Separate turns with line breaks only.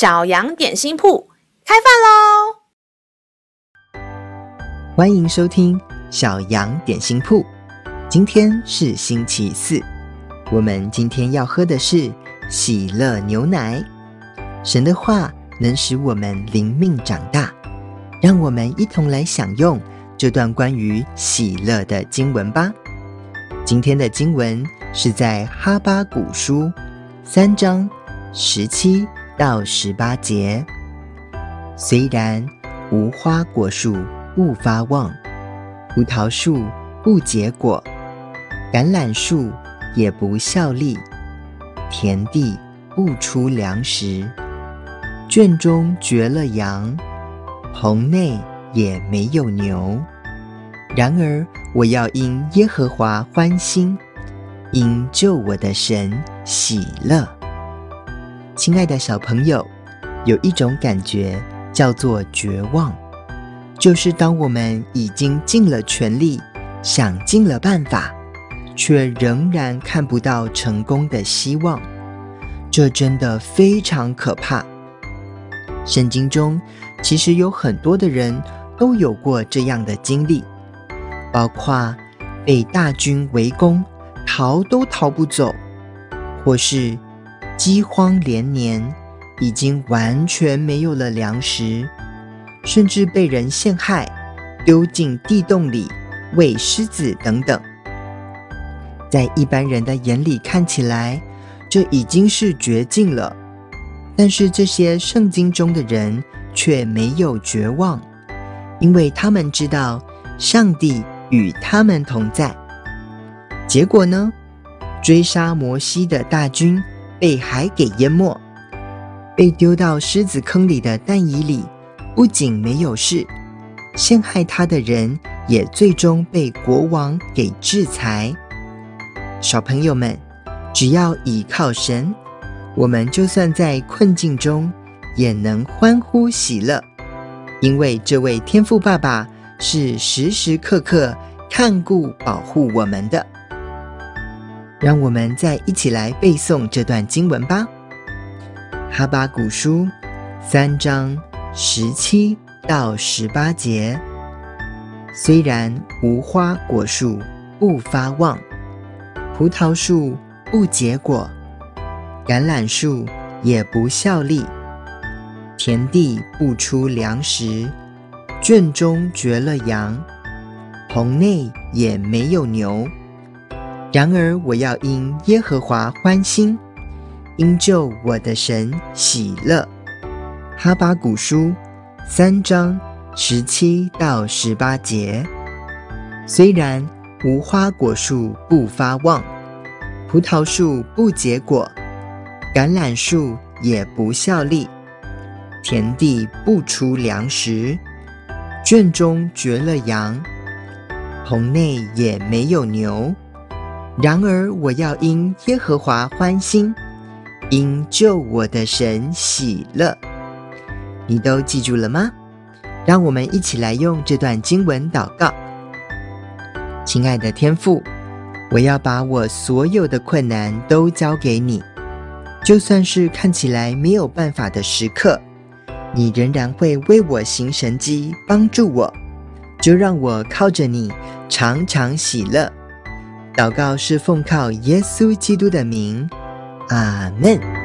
小羊点心铺开饭喽！
欢迎收听小羊点心铺。今天是星期四，我们今天要喝的是喜乐牛奶。神的话能使我们灵命长大，让我们一同来享用这段关于喜乐的经文吧。今天的经文是在哈巴古书三章十七到十八节。虽然无花果树不发旺，葡萄树不结果，橄榄树也不效力，田地不出粮食，圈中绝了羊，棚内也没有牛。然而，我要因耶和华欢心，因救我的神喜乐。亲爱的小朋友，有一种感觉叫做绝望，就是当我们已经尽了全力，想尽了办法，却仍然看不到成功的希望。这真的非常可怕。圣经中其实有很多的人都有过这样的经历。包括被大军围攻，逃都逃不走；或是饥荒连年，已经完全没有了粮食；甚至被人陷害，丢进地洞里喂狮子等等。在一般人的眼里看起来，这已经是绝境了。但是这些圣经中的人却没有绝望，因为他们知道上帝。与他们同在。结果呢？追杀摩西的大军被海给淹没，被丢到狮子坑里的但以里不仅没有事，陷害他的人也最终被国王给制裁。小朋友们，只要倚靠神，我们就算在困境中也能欢呼喜乐，因为这位天父爸爸。是时时刻刻看顾保护我们的，让我们再一起来背诵这段经文吧。哈巴古书三章十七到十八节：虽然无花果树不发旺，葡萄树不结果，橄榄树也不效力，田地不出粮食。圈中绝了羊，棚内也没有牛。然而我要因耶和华欢心，因救我的神喜乐。哈巴谷书三章十七到十八节：虽然无花果树不发旺，葡萄树不结果，橄榄树也不效力，田地不出粮食。圈中绝了羊，棚内也没有牛。然而我要因耶和华欢心，因救我的神喜乐。你都记住了吗？让我们一起来用这段经文祷告。亲爱的天父，我要把我所有的困难都交给你，就算是看起来没有办法的时刻。你仍然会为我行神迹，帮助我，就让我靠着你常常喜乐。祷告是奉靠耶稣基督的名，阿门。